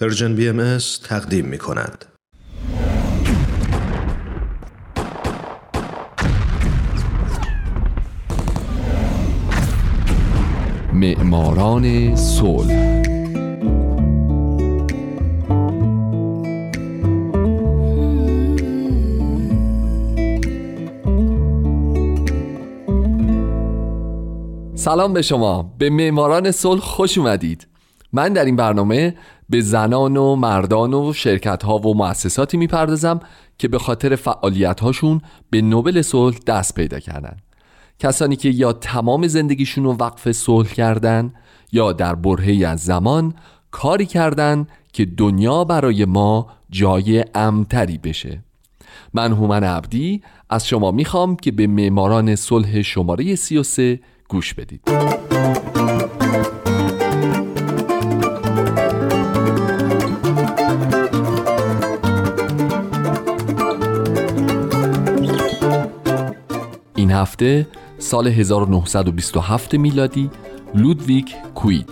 پرژن بی ام تقدیم می کند. معماران صلح. سلام به شما. به معماران صلح خوش اومدید. من در این برنامه به زنان و مردان و شرکت ها و مؤسساتی می‌پردازم که به خاطر فعالیت هاشون به نوبل صلح دست پیدا کردن. کسانی که یا تمام زندگیشون رو وقف صلح کردن یا در برهی از زمان کاری کردن که دنیا برای ما جای امتری بشه. من هومن عبدی از شما می‌خوام که به معماران صلح شماره 33 گوش بدید. هفته سال 1927 میلادی لودویک کوید.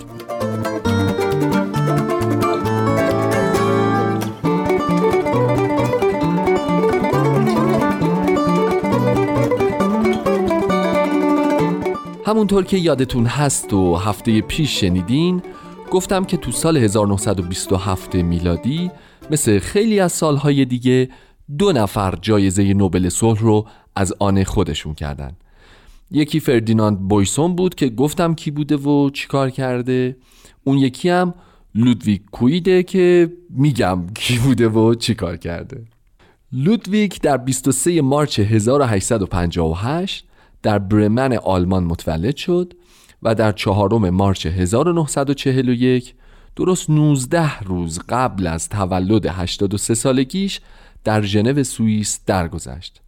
همونطور که یادتون هست و هفته پیش شنیدین گفتم که تو سال 1927 میلادی مثل خیلی از سالهای دیگه دو نفر جایزه نوبل صلح رو از آن خودشون کردن. یکی فردیناند بویسون بود که گفتم کی بوده و چیکار کرده. اون یکی هم لودویک کویده که میگم کی بوده و چیکار کرده. لودویک در 23 مارچ 1858 در برمن آلمان متولد شد و در چهارم مارچ 1941 درست 19 روز قبل از تولد 83 سالگیش در ژنو سوئیس درگذشت.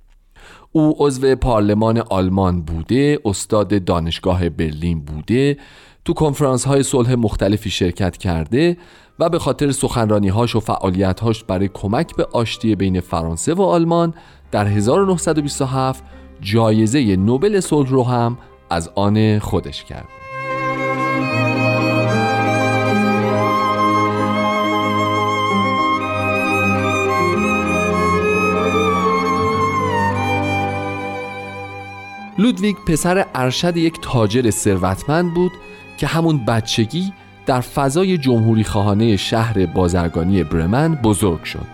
او عضو پارلمان آلمان بوده، استاد دانشگاه برلین بوده، تو کنفرانس های صلح مختلفی شرکت کرده و به خاطر سخنرانی هاش و فعالیت هاش برای کمک به آشتی بین فرانسه و آلمان در 1927 جایزه نوبل صلح رو هم از آن خودش کرد لودویگ پسر ارشد یک تاجر ثروتمند بود که همون بچگی در فضای جمهوری خواهانه شهر بازرگانی برمن بزرگ شد.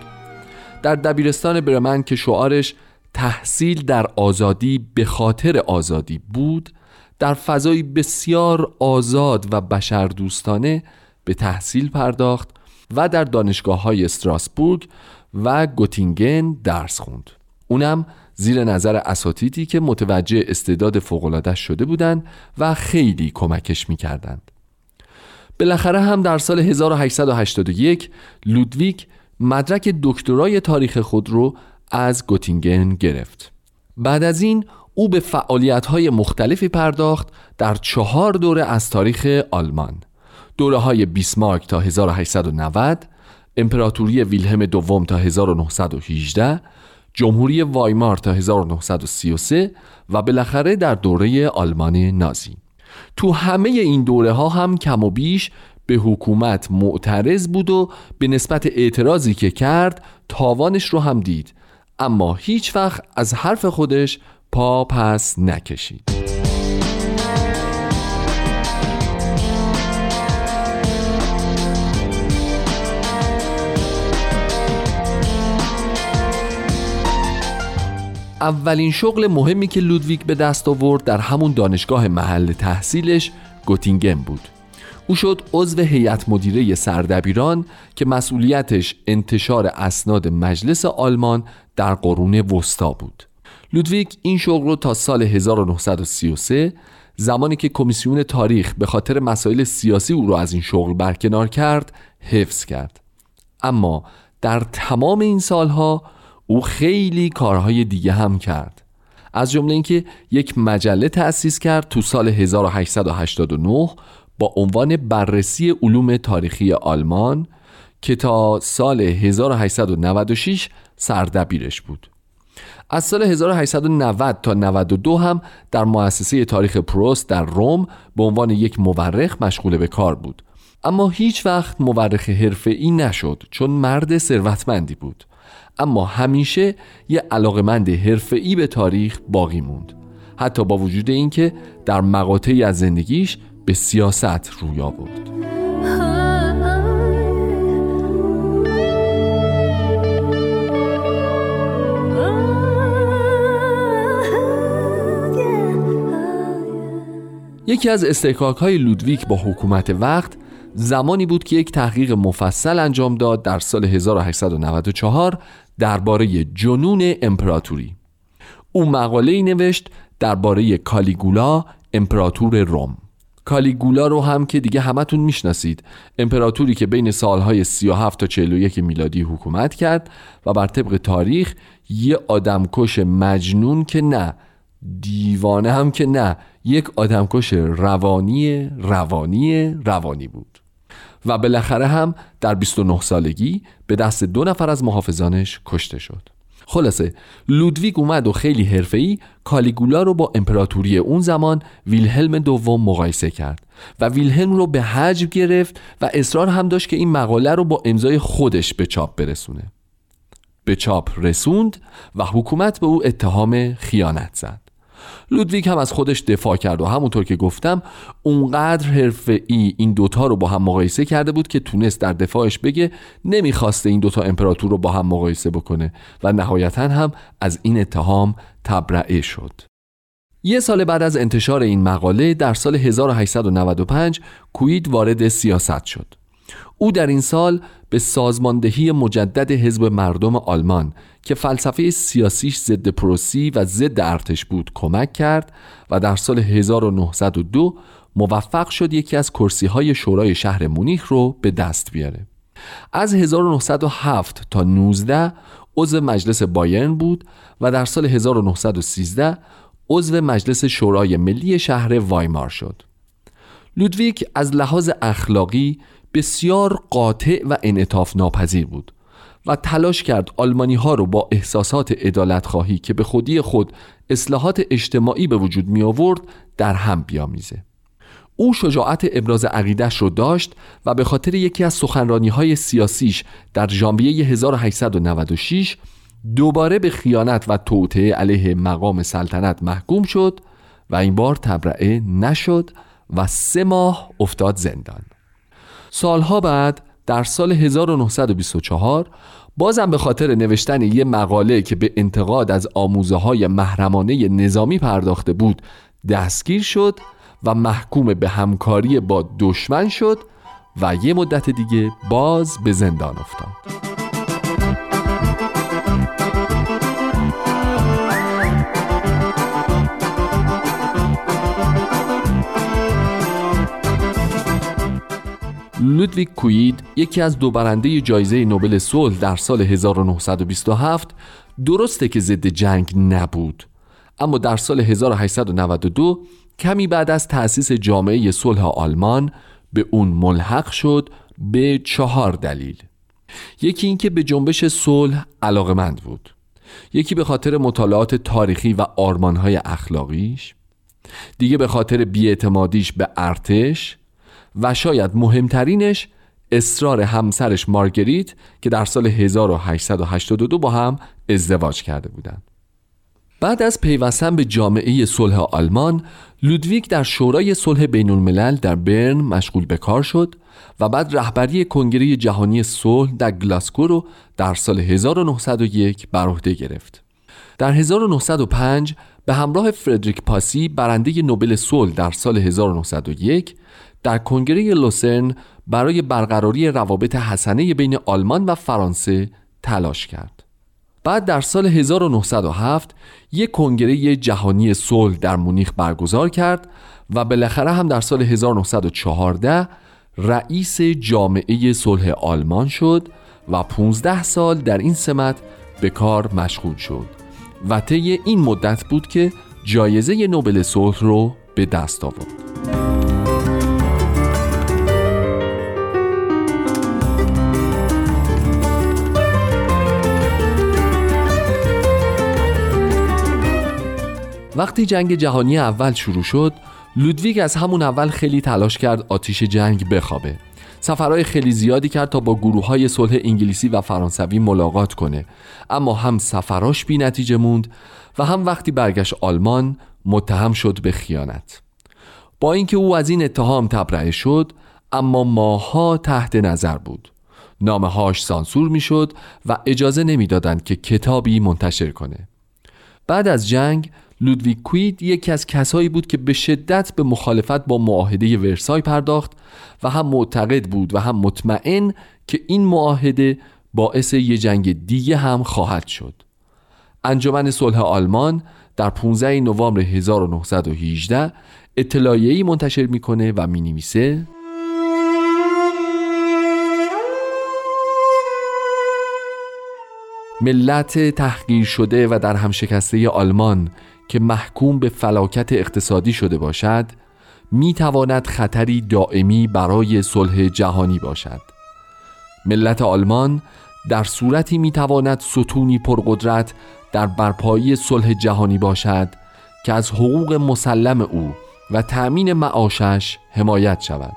در دبیرستان برمن که شعارش تحصیل در آزادی به خاطر آزادی بود در فضایی بسیار آزاد و بشردوستانه به تحصیل پرداخت و در دانشگاه های استراسبورگ و گوتینگن درس خوند. اونم زیر نظر اساتیدی که متوجه استعداد فوقالعاده شده بودند و خیلی کمکش می‌کردند. بالاخره هم در سال 1881 لودویک مدرک دکترای تاریخ خود رو از گوتینگن گرفت. بعد از این او به فعالیت های مختلفی پرداخت در چهار دوره از تاریخ آلمان. دوره های بیسمارک تا 1890 امپراتوری ویلهم دوم تا 1918 جمهوری وایمار تا 1933 و بالاخره در دوره آلمان نازی. تو همه این دوره ها هم کم و بیش به حکومت معترض بود و به نسبت اعتراضی که کرد تاوانش رو هم دید. اما هیچ وقت از حرف خودش پا پس نکشید. اولین شغل مهمی که لودویک به دست آورد در همون دانشگاه محل تحصیلش گوتینگن بود. او شد عضو هیئت مدیره سردبیران که مسئولیتش انتشار اسناد مجلس آلمان در قرون وسطا بود. لودویک این شغل رو تا سال 1933 زمانی که کمیسیون تاریخ به خاطر مسائل سیاسی او را از این شغل برکنار کرد حفظ کرد. اما در تمام این سالها او خیلی کارهای دیگه هم کرد. از جمله اینکه یک مجله تأسیس کرد تو سال 1889 با عنوان بررسی علوم تاریخی آلمان که تا سال 1896 سردبیرش بود. از سال 1890 تا 92 هم در مؤسسه تاریخ پروست در روم به عنوان یک مورخ مشغول به کار بود. اما هیچ وقت مورخ حرفه‌ای نشد چون مرد ثروتمندی بود. اما همیشه یه علاقمند حرفه‌ای به تاریخ باقی موند. حتی با وجود اینکه در مقاطعی از زندگیش به سیاست روی آورد. یکی از استحقاق های لودویک با حکومت وقت زمانی بود که یک تحقیق مفصل انجام داد در سال 1894 درباره جنون امپراتوری. او مقاله ای نوشت درباره کالیگولا امپراتور روم. کالیگولا رو هم که دیگه همتون می‌شناسید. امپراتوری که بین سالهای 37 تا 41 میلادی حکومت کرد و بر طبق تاریخ یه آدمکش مجنون که نه دیوانه هم که نه یک آدمکش روانی روانی روانی بود. و بالاخره هم در 29 سالگی به دست دو نفر از محافظانش کشته شد. خلاصه لودویگ اومد و خیلی حرفه‌ای کالیگولا رو با امپراتوری اون زمان ویلهلم دوم مقایسه کرد و ویلهلم رو به حجب گرفت و اصرار هم داشت که این مقاله رو با امضای خودش به چاپ برسونه. به چاپ رسوند و حکومت به او اتهام خیانت زد. لودویک هم از خودش دفاع کرد و همونطور که گفتم اونقدر حرفه ای این دوتا رو با هم مقایسه کرده بود که تونست در دفاعش بگه نمی‌خواسته این دوتا امپراتور رو با هم مقایسه بکنه و نهایتا هم از این اتهام تبرئه شد. یه سال بعد از انتشار این مقاله در سال 1895 کوید وارد سیاست شد. او در این سال به سازماندهی مجدد حزب مردم آلمان که فلسفه سیاسیش ضد پروسی و ضد ارتش بود کمک کرد و در سال 1902 موفق شد یکی از کرسی های شورای شهر مونیخ رو به دست بیاره. از 1907 تا 19 عضو مجلس بایرن بود و در سال 1913 عضو مجلس شورای ملی شهر وایمار شد. لودویک از لحاظ اخلاقی بسیار قاطع و انعطاف ناپذیر بود و تلاش کرد آلمانی ها رو با احساسات عدالت خواهی که به خودی خود اصلاحات اجتماعی به وجود می آورد در هم بیامیزه. او شجاعت ابراز عقیدش رو داشت و به خاطر یکی از سخنرانی های سیاسیش در ژانویه 1896 دوباره به خیانت و توطعه علیه مقام سلطنت محکوم شد و این بار تبرئه نشد و سه ماه افتاد زندان. سالها بعد در سال 1924 بازم به خاطر نوشتن یه مقاله که به انتقاد از آموزه های محرمانه نظامی پرداخته بود دستگیر شد و محکوم به همکاری با دشمن شد و یه مدت دیگه باز به زندان افتاد. لودویگ کوید یکی از دو برنده جایزه نوبل صلح در سال 1927 درسته که ضد جنگ نبود. اما در سال 1892 کمی بعد از تأسیس جامعه صلح آلمان به اون ملحق شد به چهار دلیل. یکی اینکه به جنبش صلح علاقمند بود. یکی به خاطر مطالعات تاریخی و آرمانهای اخلاقیش. دیگه به خاطر بیاعتمادیش به ارتش. و شاید مهمترینش اصرار همسرش مارگریت که در سال 1882 با هم ازدواج کرده بودند. بعد از پیوستن به جامعه صلح آلمان لودویک در شورای صلح بین الملل در برن مشغول به کار شد و بعد رهبری کنگره جهانی صلح در گلاسکو رو در سال 1901 بر عهده گرفت. در 1905 به همراه فردریک پاسی برنده نوبل صلح در سال 1901 در کنگره لوسرن برای برقراری روابط حسنه بین آلمان و فرانسه تلاش کرد. بعد در سال 1907 یک کنگره جهانی صلح در مونیخ برگزار کرد و بالاخره هم در سال 1914 رئیس جامعه صلح آلمان شد و 15 سال در این سمت به کار مشغول شد و طی این مدت بود که جایزه نوبل صلح رو به دست آورد. وقتی جنگ جهانی اول شروع شد لودویگ از همون اول خیلی تلاش کرد آتیش جنگ بخوابه. سفرهای خیلی زیادی کرد تا با گروه های صلح انگلیسی و فرانسوی ملاقات کنه. اما هم سفراش بی نتیجه موند و هم وقتی برگشت آلمان متهم شد به خیانت. با اینکه او از این اتهام تبرئه شد اما ماها تحت نظر بود. نامه هاش سانسور می‌شد و اجازه نمی‌دادند که کتابی منتشر کنه. بعد از جنگ لودویگ کوید یکی از کسایی بود که به شدت به مخالفت با معاهده ورسای پرداخت و هم معتقد بود و هم مطمئن که این معاهده باعث یه جنگ دیگه هم خواهد شد. انجمن صلح آلمان در 15 نوامبر 1918 اطلاعیه‌ای منتشر می‌کنه و می‌نویسه ملت تحقیر شده و در هم شکسته آلمان که محکوم به فلاکت اقتصادی شده باشد می تواند خطری دائمی برای صلح جهانی باشد. ملت آلمان در صورتی می تواند ستونی پرقدرت در برپایی صلح جهانی باشد که از حقوق مسلم او و تأمین معاشش حمایت شود.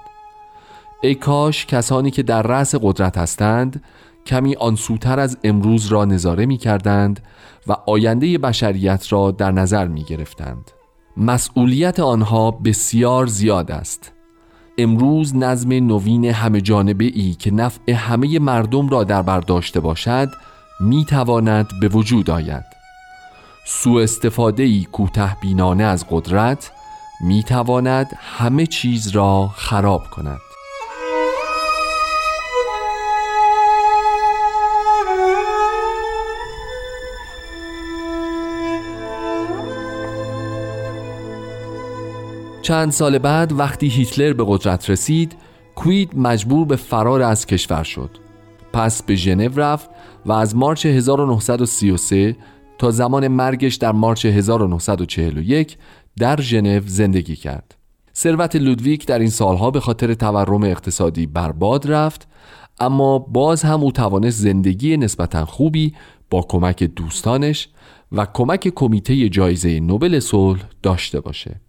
ای کاش کسانی که در رأس قدرت هستند کمی آنسوتر از امروز را نظاره می کردند و آینده بشریت را در نظر می گرفتند مسئولیت آنها بسیار زیاد است. امروز نظم نوین همه جانبه ای که نفع همه مردم را در بر داشته باشد می تواند به وجود آید. سوء استفاده ای کوته بینانه از قدرت می تواند همه چیز را خراب کند. چند سال بعد وقتی هیتلر به قدرت رسید کوید مجبور به فرار از کشور شد. پس به ژنو رفت و از مارچ 1933 تا زمان مرگش در مارچ 1941 در ژنو زندگی کرد. ثروت لودویک در این سالها به خاطر تورم اقتصادی برباد رفت اما باز هم او توانست زندگی نسبتا خوبی با کمک دوستانش و کمک کمیته جایزه نوبل صلح داشته باشه.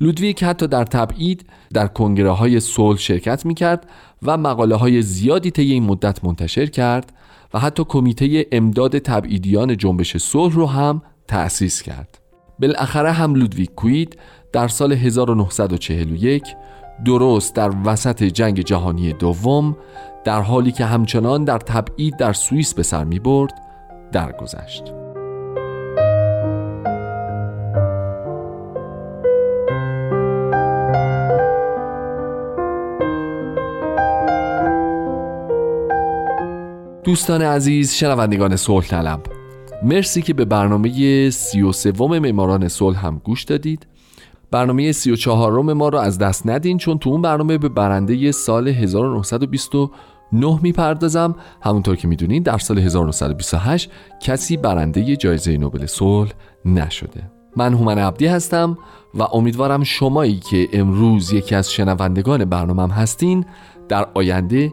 لودویک حتی در تبعید در کنگره های صلح شرکت می کرد و مقاله های زیادی طی این مدت منتشر کرد و حتی کمیته امداد تبعیدیان جنبش صلح رو هم تأسیس کرد بالاخره هم لودویک کوید در سال 1941 درست در وسط جنگ جهانی دوم در حالی که همچنان در تبعید در سوئیس به سر می برد درگذشت. دوستان عزیز شنوندگان صلح طلب. مرسی که به برنامه سی سوم معماران صلح هم گوش دادید. برنامه سی و چهارم ما رو از دست ندین چون تو اون برنامه به برنده سال 1929 می‌پردازم. همونطور که می‌دونین در سال 1928 کسی برنده جایزه نوبل صلح نشده. من هومن عبدی هستم و امیدوارم شمایی که امروز یکی از شنوندگان برنامهم هستین در آینده